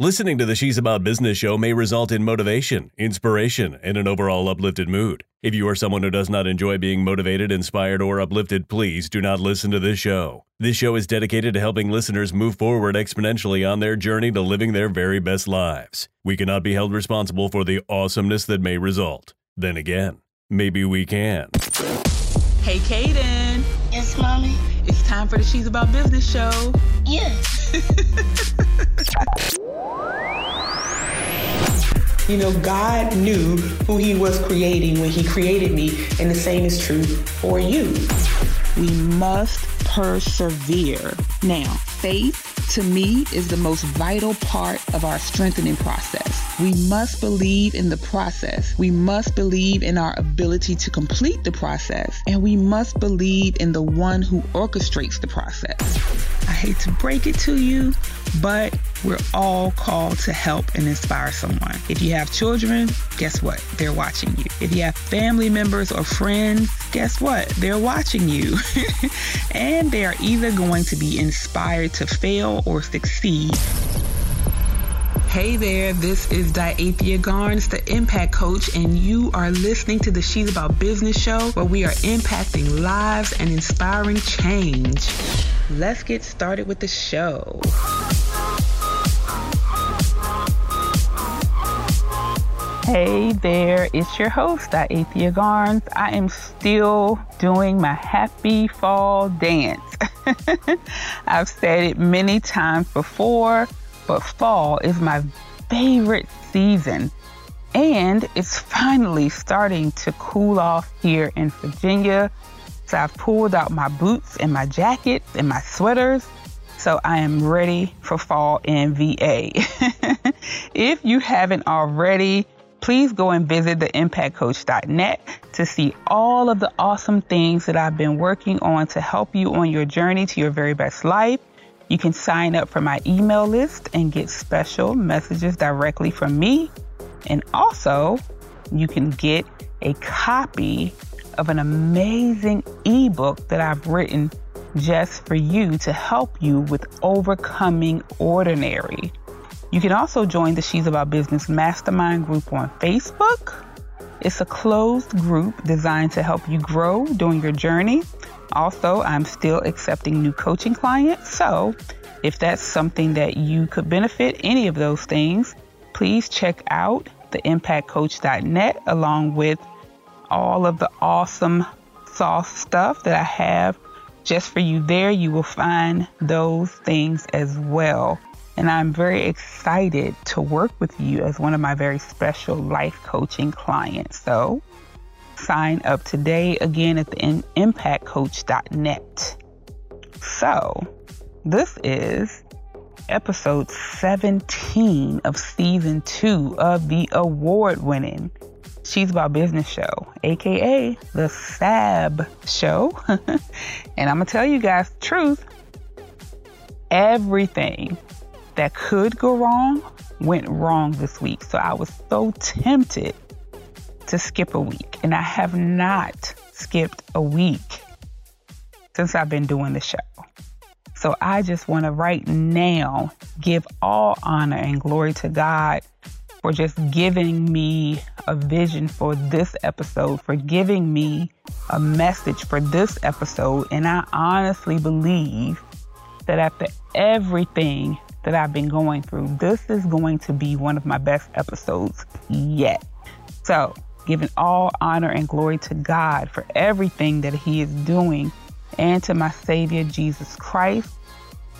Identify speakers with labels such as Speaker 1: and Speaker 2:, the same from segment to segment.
Speaker 1: Listening to the She's About Business show may result in motivation, inspiration, and an overall uplifted mood. If you are someone who does not enjoy being motivated, inspired, or uplifted, please do not listen to this show. This show is dedicated to helping listeners move forward exponentially on their journey to living their very best lives. We cannot be held responsible for the awesomeness that may result. Then again, maybe we can.
Speaker 2: Hey, Kaden.
Speaker 3: Yes, mommy.
Speaker 2: It's time for the She's About Business show.
Speaker 3: Yes.
Speaker 4: You know, God knew who He was creating when He created me, and the same is true for you.
Speaker 2: We must persevere. Now, faith to me is the most vital part of our strengthening process. We must believe in the process. We must believe in our ability to complete the process. And we must believe in the one who orchestrates the process. I hate to break it to you, but we're all called to help and inspire someone. If you have children, guess what? They're watching you. If you have family members or friends, guess what? They're watching you. and they are either going to be inspired to fail or succeed. Hey there, this is Diathea Garnes, the Impact Coach, and you are listening to the She's About Business show where we are impacting lives and inspiring change. Let's get started with the show. Hey there, it's your host, Diathea Garnes. I am still doing my happy fall dance. I've said it many times before, but fall is my favorite season. And it's finally starting to cool off here in Virginia. So I've pulled out my boots and my jackets and my sweaters. So I am ready for fall in VA. if you haven't already, please go and visit the impactcoach.net to see all of the awesome things that I've been working on to help you on your journey to your very best life. You can sign up for my email list and get special messages directly from me. And also, you can get a copy of an amazing ebook that I've written just for you to help you with overcoming ordinary. You can also join the She's About Business Mastermind group on Facebook. It's a closed group designed to help you grow during your journey. Also, I'm still accepting new coaching clients. So, if that's something that you could benefit, any of those things, please check out the impactcoach.net along with all of the awesome sauce stuff that I have just for you there. You will find those things as well. And I'm very excited to work with you as one of my very special life coaching clients. So sign up today again at the impactcoach.net. So this is episode 17 of season two of the award winning She's About Business show, aka the SAB show. and I'm gonna tell you guys the truth. Everything that could go wrong went wrong this week. So I was so tempted to skip a week. And I have not skipped a week since I've been doing the show. So I just want to right now give all honor and glory to God for just giving me a vision for this episode, for giving me a message for this episode. And I honestly believe that after everything that I've been going through, this is going to be one of my best episodes yet. So, giving all honor and glory to God for everything that He is doing and to my Savior Jesus Christ.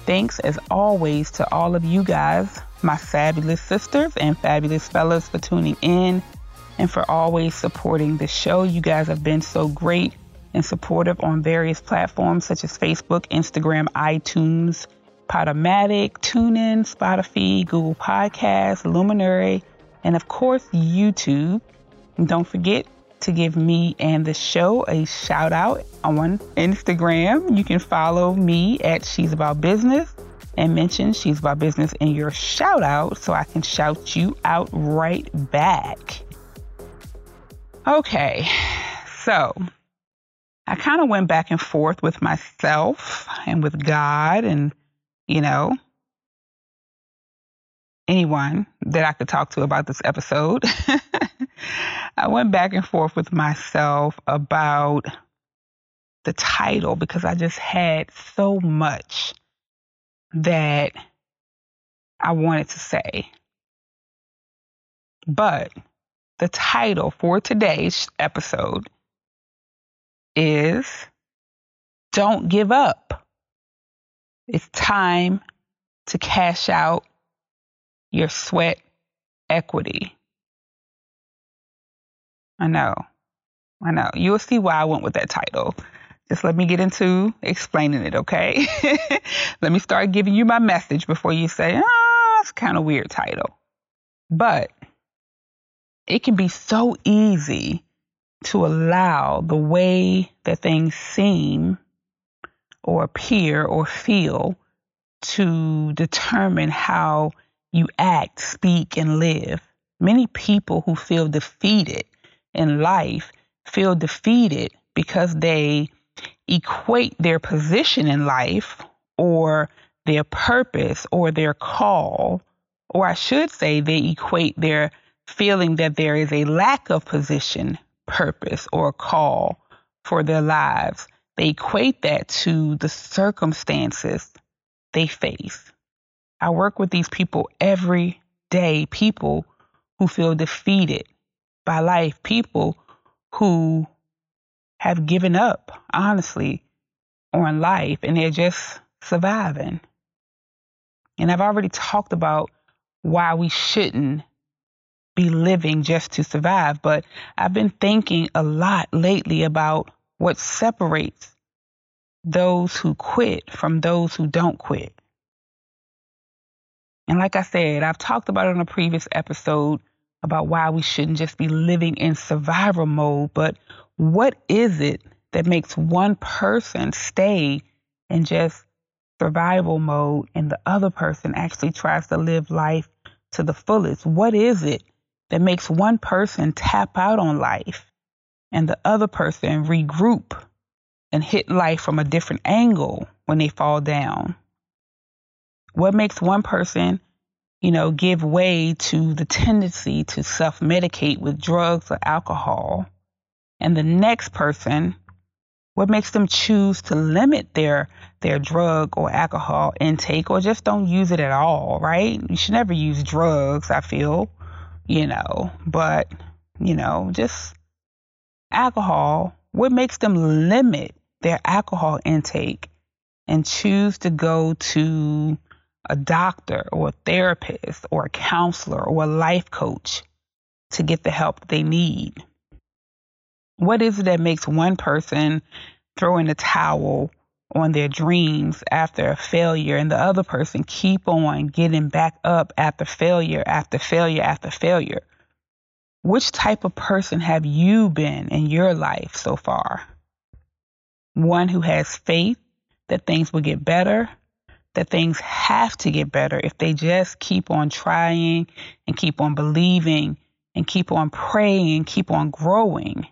Speaker 2: Thanks as always to all of you guys, my fabulous sisters and fabulous fellas, for tuning in and for always supporting the show. You guys have been so great and supportive on various platforms such as Facebook, Instagram, iTunes, Podomatic, TuneIn, Spotify, Google Podcasts, Luminary, and of course, YouTube. And don't forget to give me and the show a shout out on Instagram. You can follow me at She's About Business and mention She's About Business in your shout out so I can shout you out right back. Okay, so I kind of went back and forth with myself and with God and you know, anyone that I could talk to about this episode. I went back and forth with myself about the title because I just had so much that I wanted to say. But the title for today's episode is Don't Give Up. It's time to cash out your sweat equity. I know. I know. You'll see why I went with that title. Just let me get into explaining it, okay? let me start giving you my message before you say, ah, it's kind of weird title. But it can be so easy to allow the way that things seem or appear or feel to determine how you act, speak, and live. Many people who feel defeated in life feel defeated because they equate their position in life or their purpose or their call, or I should say, they equate their feeling that there is a lack of position, purpose, or call for their lives. They equate that to the circumstances they face. I work with these people every day, people who feel defeated by life, people who have given up, honestly, on life and they're just surviving. And I've already talked about why we shouldn't be living just to survive, but I've been thinking a lot lately about what separates those who quit from those who don't quit. And like I said, I've talked about it in a previous episode about why we shouldn't just be living in survival mode, but what is it that makes one person stay in just survival mode and the other person actually tries to live life to the fullest? What is it that makes one person tap out on life and the other person regroup and hit life from a different angle when they fall down? What makes one person, you know, give way to the tendency to self medicate with drugs or alcohol? And the next person, what makes them choose to limit their their drug or alcohol intake or just don't use it at all, right? You should never use drugs, I feel, you know, but you know, just alcohol, what makes them limit their alcohol intake and choose to go to a doctor or a therapist or a counselor or a life coach to get the help they need? What is it that makes one person throw in the towel on their dreams after a failure and the other person keep on getting back up after failure after failure after failure? Which type of person have you been in your life so far? One who has faith that things will get better that things have to get better if they just keep on trying and keep on believing and keep on praying and keep on growing?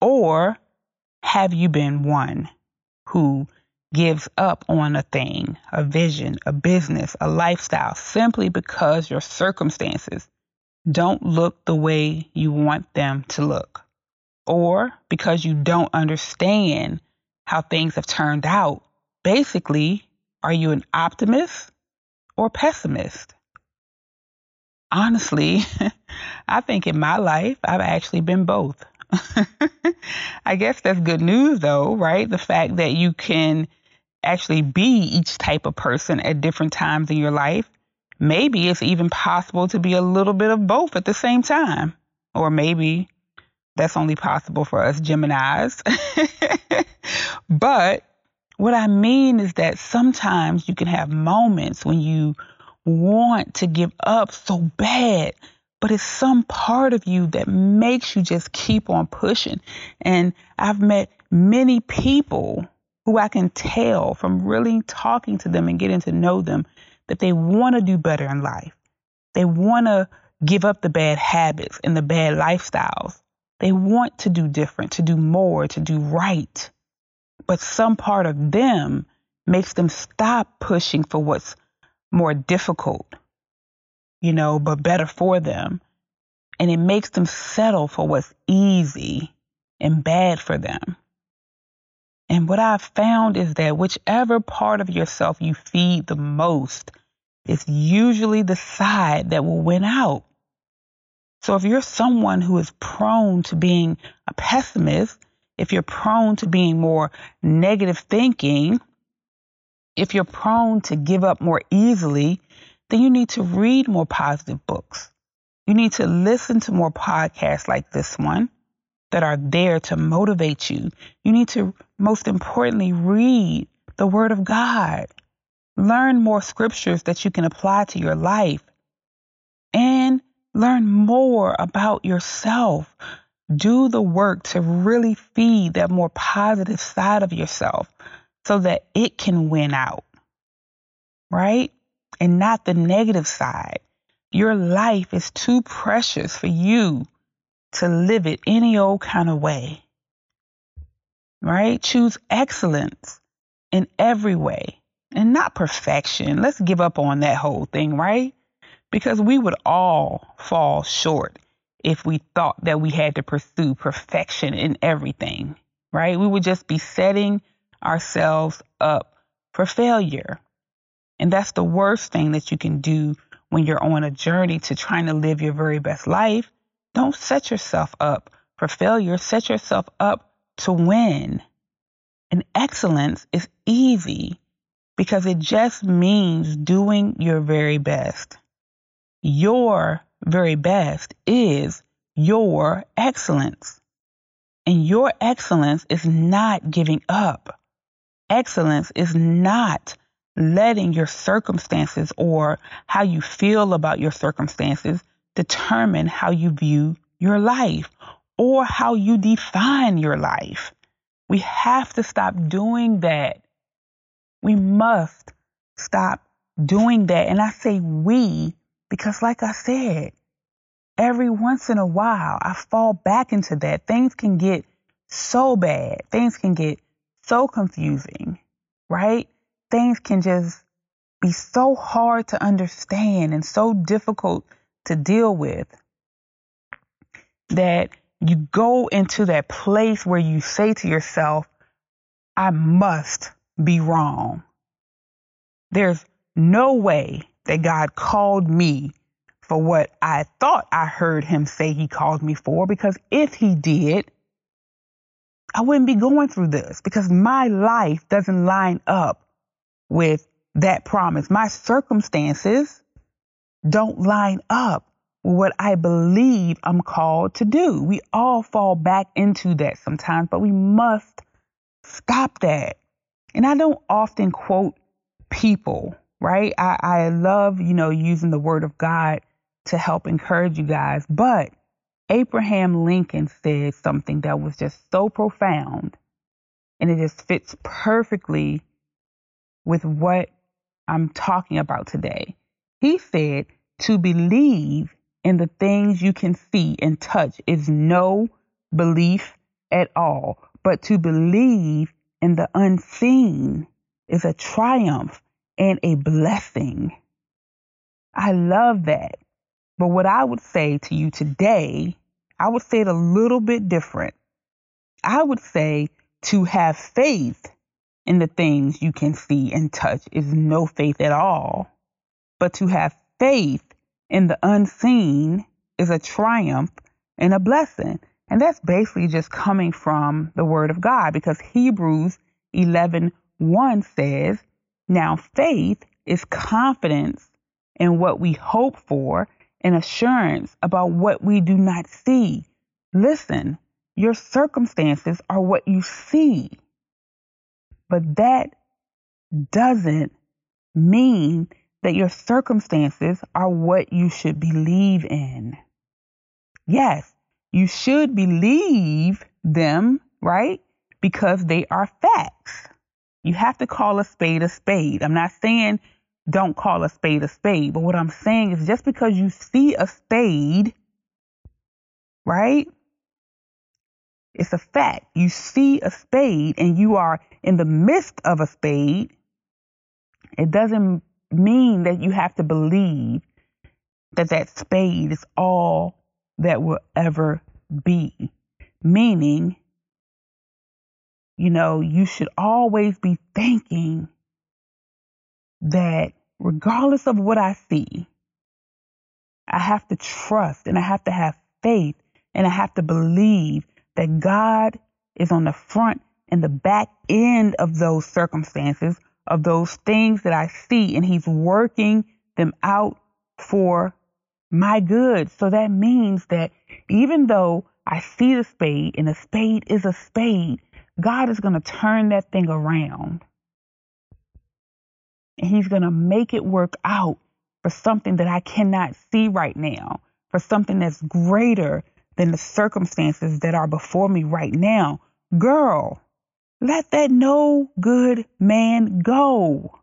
Speaker 2: Or have you been one who gives up on a thing, a vision, a business, a lifestyle simply because your circumstances don't look the way you want them to look? Or because you don't understand how things have turned out? Basically, are you an optimist or pessimist? Honestly, I think in my life, I've actually been both. I guess that's good news, though, right? The fact that you can actually be each type of person at different times in your life. Maybe it's even possible to be a little bit of both at the same time. Or maybe that's only possible for us Geminis. but what I mean is that sometimes you can have moments when you want to give up so bad, but it's some part of you that makes you just keep on pushing. And I've met many people who I can tell from really talking to them and getting to know them that they want to do better in life. They want to give up the bad habits and the bad lifestyles. They want to do different, to do more, to do right but some part of them makes them stop pushing for what's more difficult. you know, but better for them. And it makes them settle for what's easy and bad for them. And what I've found is that whichever part of yourself you feed the most is usually the side that will win out. So if you're someone who is prone to being a pessimist, if you're prone to being more negative thinking, if you're prone to give up more easily, then you need to read more positive books. You need to listen to more podcasts like this one that are there to motivate you. You need to, most importantly, read the Word of God. Learn more scriptures that you can apply to your life. And learn more about yourself. Do the work to really feed that more positive side of yourself so that it can win out. Right? And not the negative side. Your life is too precious for you to live it any old kind of way. Right? Choose excellence in every way and not perfection. Let's give up on that whole thing, right? Because we would all fall short if we thought that we had to pursue perfection in everything, right? We would just be setting ourselves up for failure. And that's the worst thing that you can do when you're on a journey to trying to live your very best life don't set yourself up for failure. Set yourself up to win. And excellence is easy because it just means doing your very best. Your very best is your excellence. And your excellence is not giving up. Excellence is not letting your circumstances or how you feel about your circumstances determine how you view your life or how you define your life. We have to stop doing that. We must stop doing that. And I say we because, like I said, every once in a while I fall back into that. Things can get so bad, things can get so confusing, right? Things can just be so hard to understand and so difficult to deal with that you go into that place where you say to yourself, I must be wrong. There's no way that God called me for what I thought I heard him say he called me for, because if he did, I wouldn't be going through this because my life doesn't line up with that promise. My circumstances don't line up with what I believe I'm called to do. We all fall back into that sometimes, but we must stop that. And I don't often quote people, right? I, I love, you know, using the word of God to help encourage you guys, but Abraham Lincoln said something that was just so profound and it just fits perfectly with what I'm talking about today. He said, To believe in the things you can see and touch is no belief at all, but to believe in the unseen is a triumph and a blessing. I love that. But what I would say to you today, I would say it a little bit different. I would say to have faith in the things you can see and touch is no faith at all. But to have faith in the unseen is a triumph and a blessing. And that's basically just coming from the word of God because Hebrews 11 1 says, Now faith is confidence in what we hope for and assurance about what we do not see. Listen, your circumstances are what you see. But that doesn't mean that your circumstances are what you should believe in. Yes, you should believe them, right? Because they are facts. You have to call a spade a spade. I'm not saying don't call a spade a spade, but what I'm saying is just because you see a spade, right? It's a fact. You see a spade and you are in the midst of a spade. It doesn't mean that you have to believe that that spade is all that will ever be. Meaning, you know, you should always be thinking that regardless of what I see, I have to trust and I have to have faith and I have to believe that God is on the front and the back end of those circumstances, of those things that I see, and He's working them out for my good. So that means that even though I see the spade and the spade is a spade, God is going to turn that thing around. And He's going to make it work out for something that I cannot see right now, for something that's greater than the circumstances that are before me right now. Girl, let that no good man go.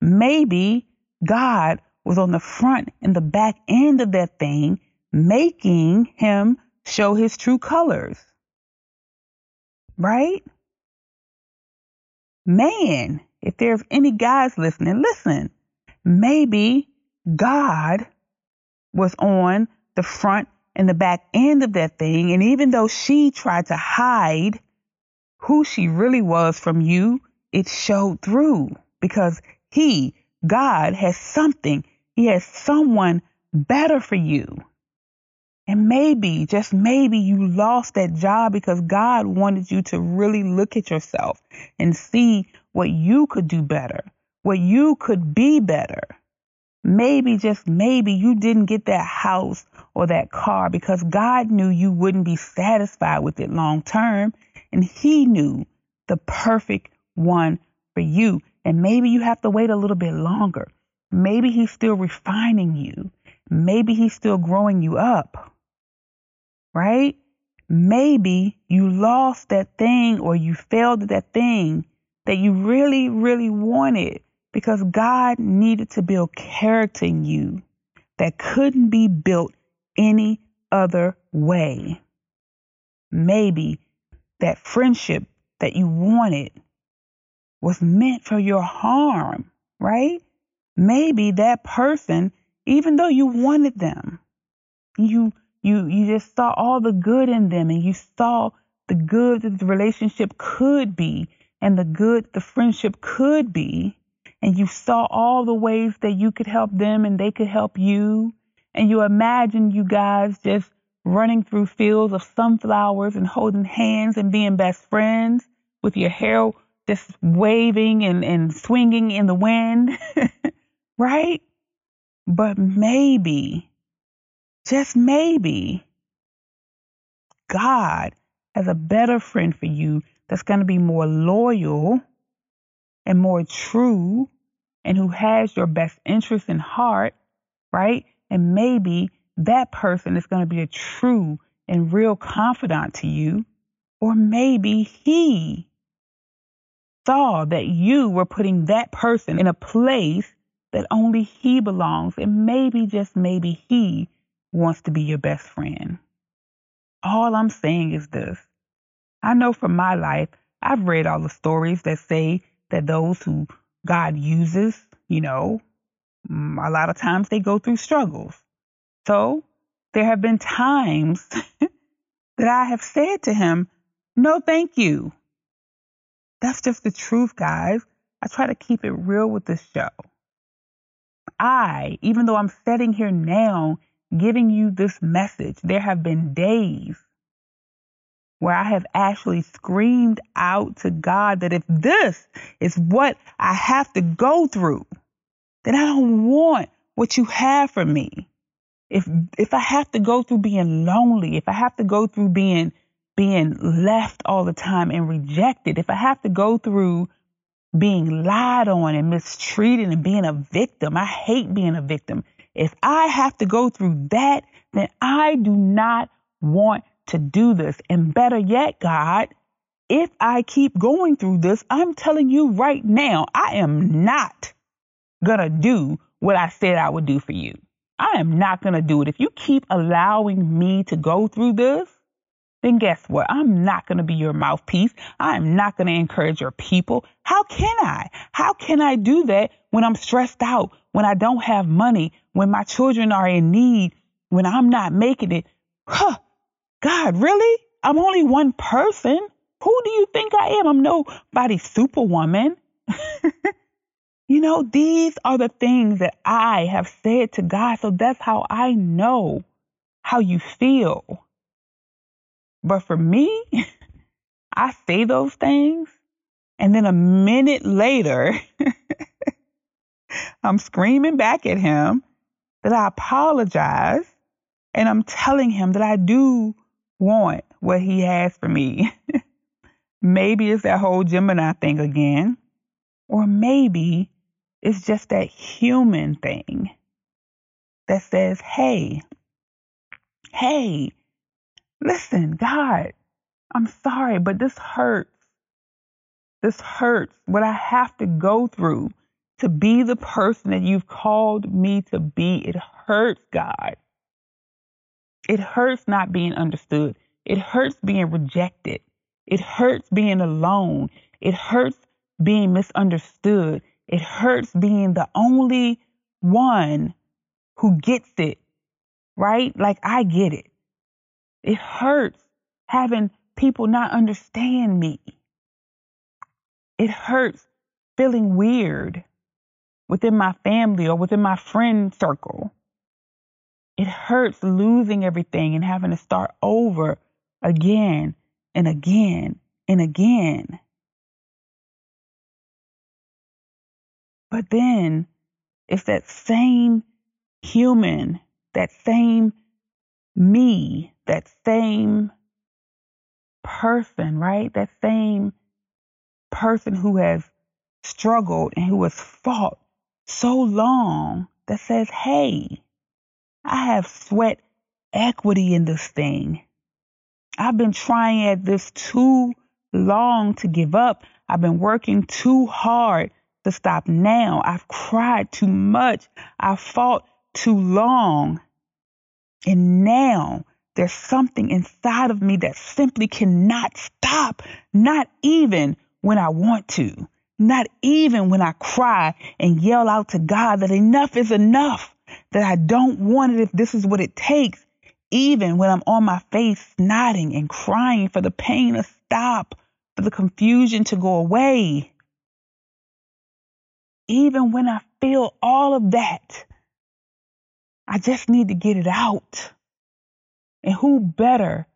Speaker 2: Maybe God was on the front and the back end of that thing, making him show his true colors. Right? Man, if there's any guys listening, listen. Maybe God was on the front and the back end of that thing. And even though she tried to hide who she really was from you, it showed through because he, God, has something. He has someone better for you. And maybe, just maybe, you lost that job because God wanted you to really look at yourself and see what you could do better, what you could be better. Maybe, just maybe, you didn't get that house or that car because God knew you wouldn't be satisfied with it long term. And He knew the perfect one for you. And maybe you have to wait a little bit longer. Maybe He's still refining you. Maybe He's still growing you up. Right? Maybe you lost that thing or you failed at that thing that you really, really wanted because God needed to build character in you that couldn't be built any other way. Maybe that friendship that you wanted was meant for your harm, right? Maybe that person, even though you wanted them, you you you just saw all the good in them and you saw the good that the relationship could be and the good the friendship could be and you saw all the ways that you could help them and they could help you. And you imagine you guys just running through fields of sunflowers and holding hands and being best friends with your hair just waving and, and swinging in the wind, right? But maybe, just maybe, God has a better friend for you that's going to be more loyal and more true and who has your best interest in heart, right? And maybe that person is going to be a true and real confidant to you. Or maybe he saw that you were putting that person in a place that only he belongs. And maybe, just maybe, he wants to be your best friend. All I'm saying is this I know from my life, I've read all the stories that say that those who God uses, you know, mm, a lot of times they go through struggles. So there have been times that I have said to him, no, thank you. That's just the truth, guys. I try to keep it real with this show. I, even though I'm sitting here now giving you this message, there have been days where I have actually screamed out to God that if this is what I have to go through, then I don't want what you have for me. If if I have to go through being lonely, if I have to go through being being left all the time and rejected, if I have to go through being lied on and mistreated and being a victim, I hate being a victim. If I have to go through that, then I do not want to do this. And better yet, God, if I keep going through this, I'm telling you right now, I am not going to do what I said I would do for you. I am not going to do it. If you keep allowing me to go through this, then guess what? I'm not going to be your mouthpiece. I am not going to encourage your people. How can I? How can I do that when I'm stressed out, when I don't have money, when my children are in need, when I'm not making it. Huh, God, really? I'm only one person. Who do you think I am? I'm nobody superwoman. you know, these are the things that I have said to God. So that's how I know how you feel. But for me, I say those things, and then a minute later, I'm screaming back at him that I apologize, and I'm telling him that I do want what he has for me. maybe it's that whole Gemini thing again, or maybe it's just that human thing that says, hey, hey, listen, God, I'm sorry, but this hurts. This hurts what I have to go through to be the person that you've called me to be. It hurts, God. It hurts not being understood. It hurts being rejected. It hurts being alone. It hurts being misunderstood. It hurts being the only one who gets it, right? Like I get it. It hurts having people not understand me. It hurts feeling weird within my family or within my friend circle. It hurts losing everything and having to start over again and again and again. But then it's that same human, that same me, that same person, right? That same person who has struggled and who has fought so long that says, hey, I have sweat equity in this thing. I've been trying at this too long to give up. I've been working too hard to stop now. I've cried too much. I've fought too long. And now there's something inside of me that simply cannot stop, not even when I want to, not even when I cry and yell out to God that enough is enough, that I don't want it if this is what it takes. Even when I'm on my face nodding and crying for the pain to stop, for the confusion to go away. Even when I feel all of that, I just need to get it out. And who better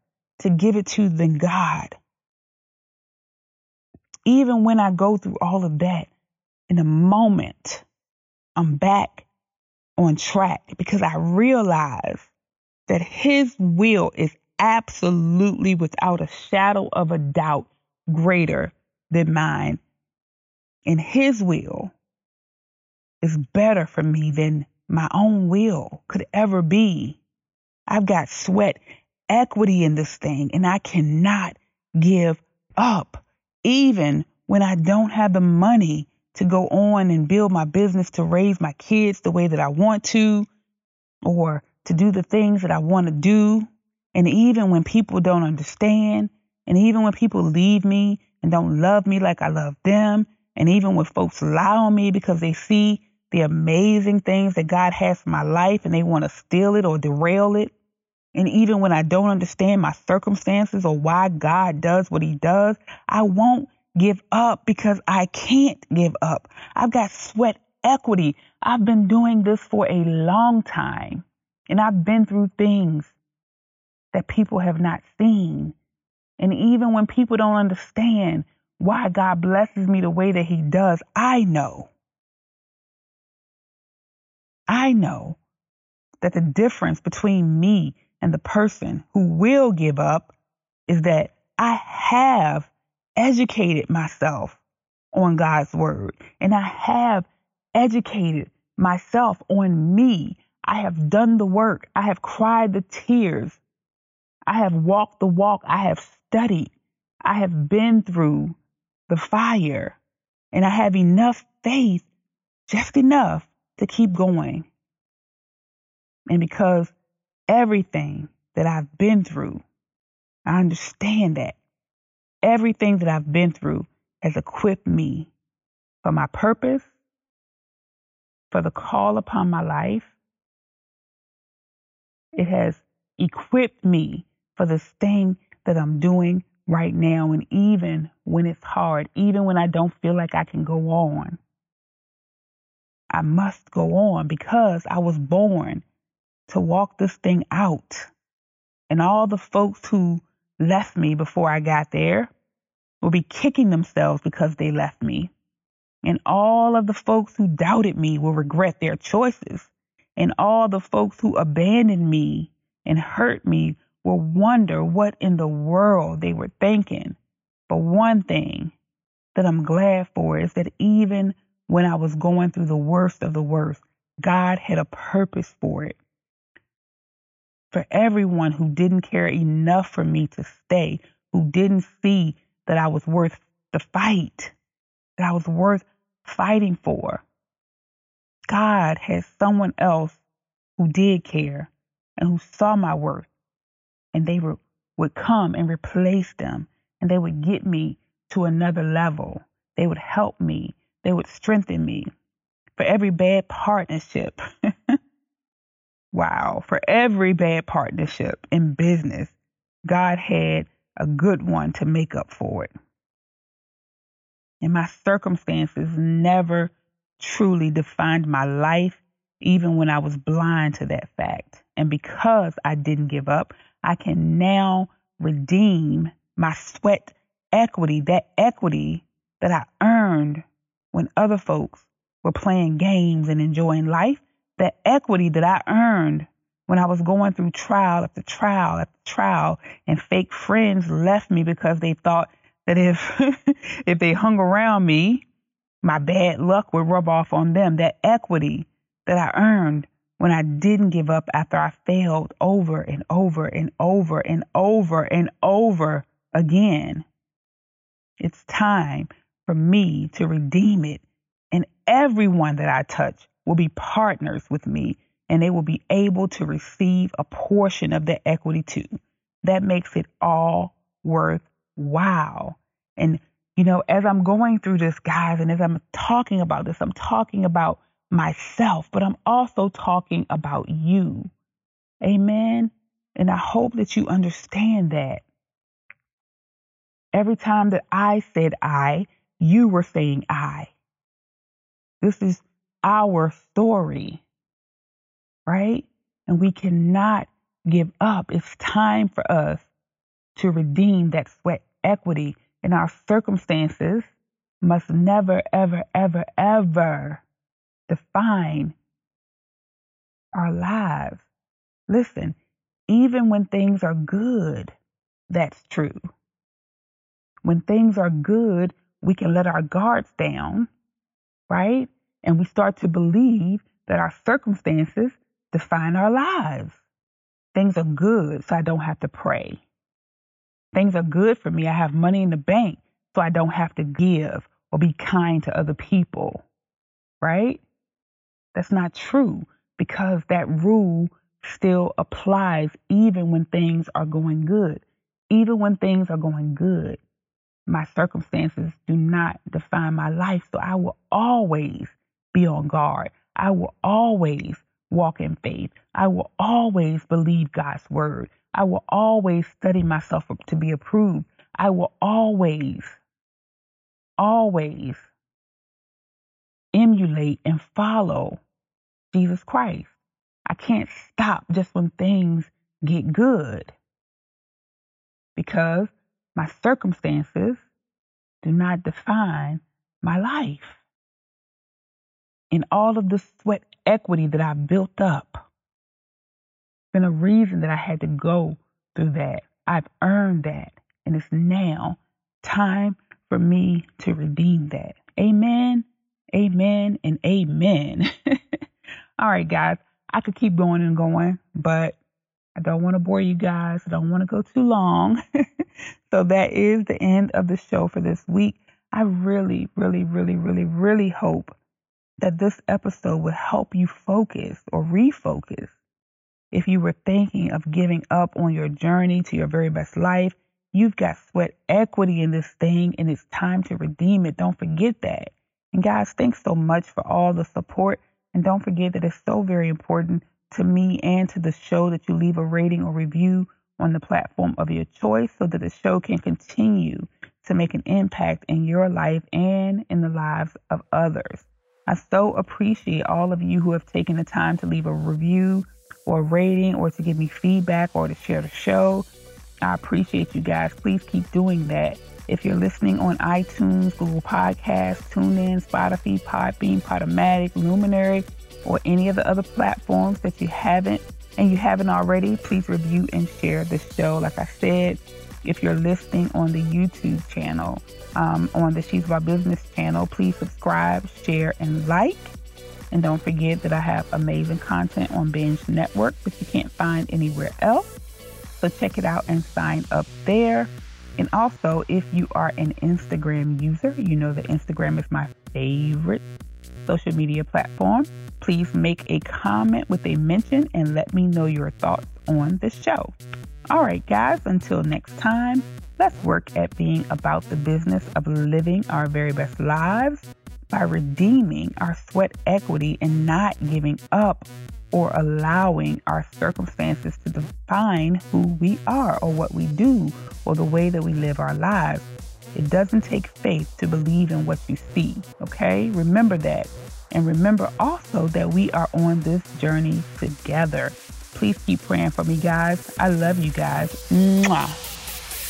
Speaker 2: to give it to than God? Even when I go through all of that, in a moment, I'm back on track because I realize that His will is absolutely without a shadow of a doubt greater than mine. And His will is better for me than my own will could ever be. I've got sweat equity in this thing, and I cannot give up, even when I don't have the money to go on and build my business to raise my kids the way that I want to, or to do the things that I want to do. And even when people don't understand, and even when people leave me and don't love me like I love them, and even when folks lie on me because they see the amazing things that God has for my life and they want to steal it or derail it, and even when I don't understand my circumstances or why God does what he does, I won't give up because I can't give up. I've got sweat equity. I've been doing this for a long time. And I've been through things that people have not seen. And even when people don't understand why God blesses me the way that He does, I know. I know that the difference between me and the person who will give up is that I have educated myself on God's word and I have educated myself on me I have done the work. I have cried the tears. I have walked the walk. I have studied. I have been through the fire. And I have enough faith, just enough to keep going. And because everything that I've been through, I understand that everything that I've been through has equipped me for my purpose, for the call upon my life, It has equipped me for this thing that I'm doing right now. And even when it's hard, even when I don't feel like I can go on, I must go on because I was born to walk this thing out. And all the folks who left me before I got there will be kicking themselves because they left me. And all of the folks who doubted me will regret their choices. And all the folks who abandoned me and hurt me will wonder what in the world they were thinking. But one thing that I'm glad for is that even when I was going through the worst of the worst, God had a purpose for it. For everyone who didn't care enough for me to stay, who didn't see that I was worth the fight, that I was worth fighting for. God had someone else who did care and who saw my worth, and they were, would come and replace them, and they would get me to another level. They would help me they would strengthen me. For every bad partnership, wow, for every bad partnership in business, God had a good one to make up for it. And my circumstances never truly defined my life, even when I was blind to that fact. And because I didn't give up, I can now redeem my sweat equity, that equity that I earned when other folks were playing games and enjoying life, the equity that I earned when I was going through trial after trial after trial and fake friends left me because they thought that if if they hung around me, my bad luck would rub off on them. That equity that I earned when I didn't give up after I failed over and over and over and over and over again. It's time for me to redeem it. And everyone that I touch will be partners with me and they will be able to receive a portion of the equity too. That makes it all worthwhile. And, you know, as I'm going through this, guys, and as I'm talking about this, I'm talking about myself, but I'm also talking about you. Amen. And I hope that you understand that. Every time that I said I, you were saying I. This is our story, right? And we cannot give up. It's time for us to redeem that sweat equity in our circumstances must never, ever, ever, ever define our lives. Listen, even when things are good, that's true. When things are good, we can let our guards down, right? And we start to believe that our circumstances define our lives. Things are good, so I don't have to pray. Things are good for me. I have money in the bank, so I don't have to give or be kind to other people, right? That's not true because that rule still applies even when things are going good. Even when things are going good, my circumstances do not define my life. So I will always be on guard. I will always walk in faith. I will always believe God's word. I will always study myself to be approved. I will always, always emulate and follow Jesus Christ. I can't stop just when things get good because my circumstances do not define my life. And all of the sweat equity that I built up, been a reason that I had to go through that. I've earned that. And it's now time for me to redeem that. Amen, amen, and amen. All right, guys, I could keep going and going, but I don't want to bore you guys. I don't want to go too long. so that is the end of the show for this week. I really, really, really, really, really hope that this episode would help you focus or refocus. If you were thinking of giving up on your journey to your very best life, you've got sweat equity in this thing and it's time to redeem it. Don't forget that. And guys, thanks so much for all the support. And don't forget that it's so very important to me and to the show that you leave a rating or review on the platform of your choice so that the show can continue to make an impact in your life and in the lives of others. I so appreciate all of you who have taken the time to leave a review or rating or to give me feedback or to share the show. I appreciate you guys. Please keep doing that. If you're listening on iTunes, Google Podcasts, TuneIn, Spotify, Podbean, Podomatic, Luminary, or any of the other platforms that you haven't and you haven't already, please review and share the show. Like I said, if you're listening on the YouTube channel, um, on the She's My Business channel, please subscribe, share, and like. And don't forget that I have amazing content on Binge Network that you can't find anywhere else. So check it out and sign up there. And also, if you are an Instagram user, you know that Instagram is my favorite social media platform. Please make a comment with a mention and let me know your thoughts on the show. All right, guys, until next time, let's work at being about the business of living our very best lives by redeeming our sweat equity and not giving up or allowing our circumstances to define who we are or what we do or the way that we live our lives. It doesn't take faith to believe in what you see, okay? Remember that. And remember also that we are on this journey together. Please keep praying for me, guys. I love you guys. Mwah.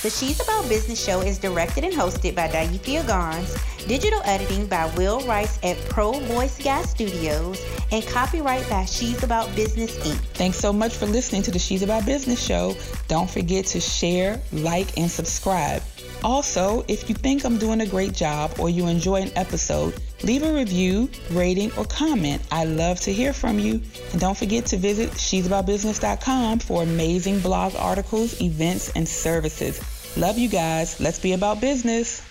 Speaker 3: The She's About Business show is directed and hosted by Daithia Garns, digital editing by Will Rice at Pro Voice Guy Studios, and copyright by She's About Business Inc.
Speaker 4: Thanks so much for listening to the She's About Business show. Don't forget to share, like, and subscribe. Also, if you think I'm doing a great job or you enjoy an episode, leave a review, rating, or comment. I love to hear from you. And don't forget to visit she'saboutbusiness.com for amazing blog articles, events, and services. Love you guys. Let's be about business.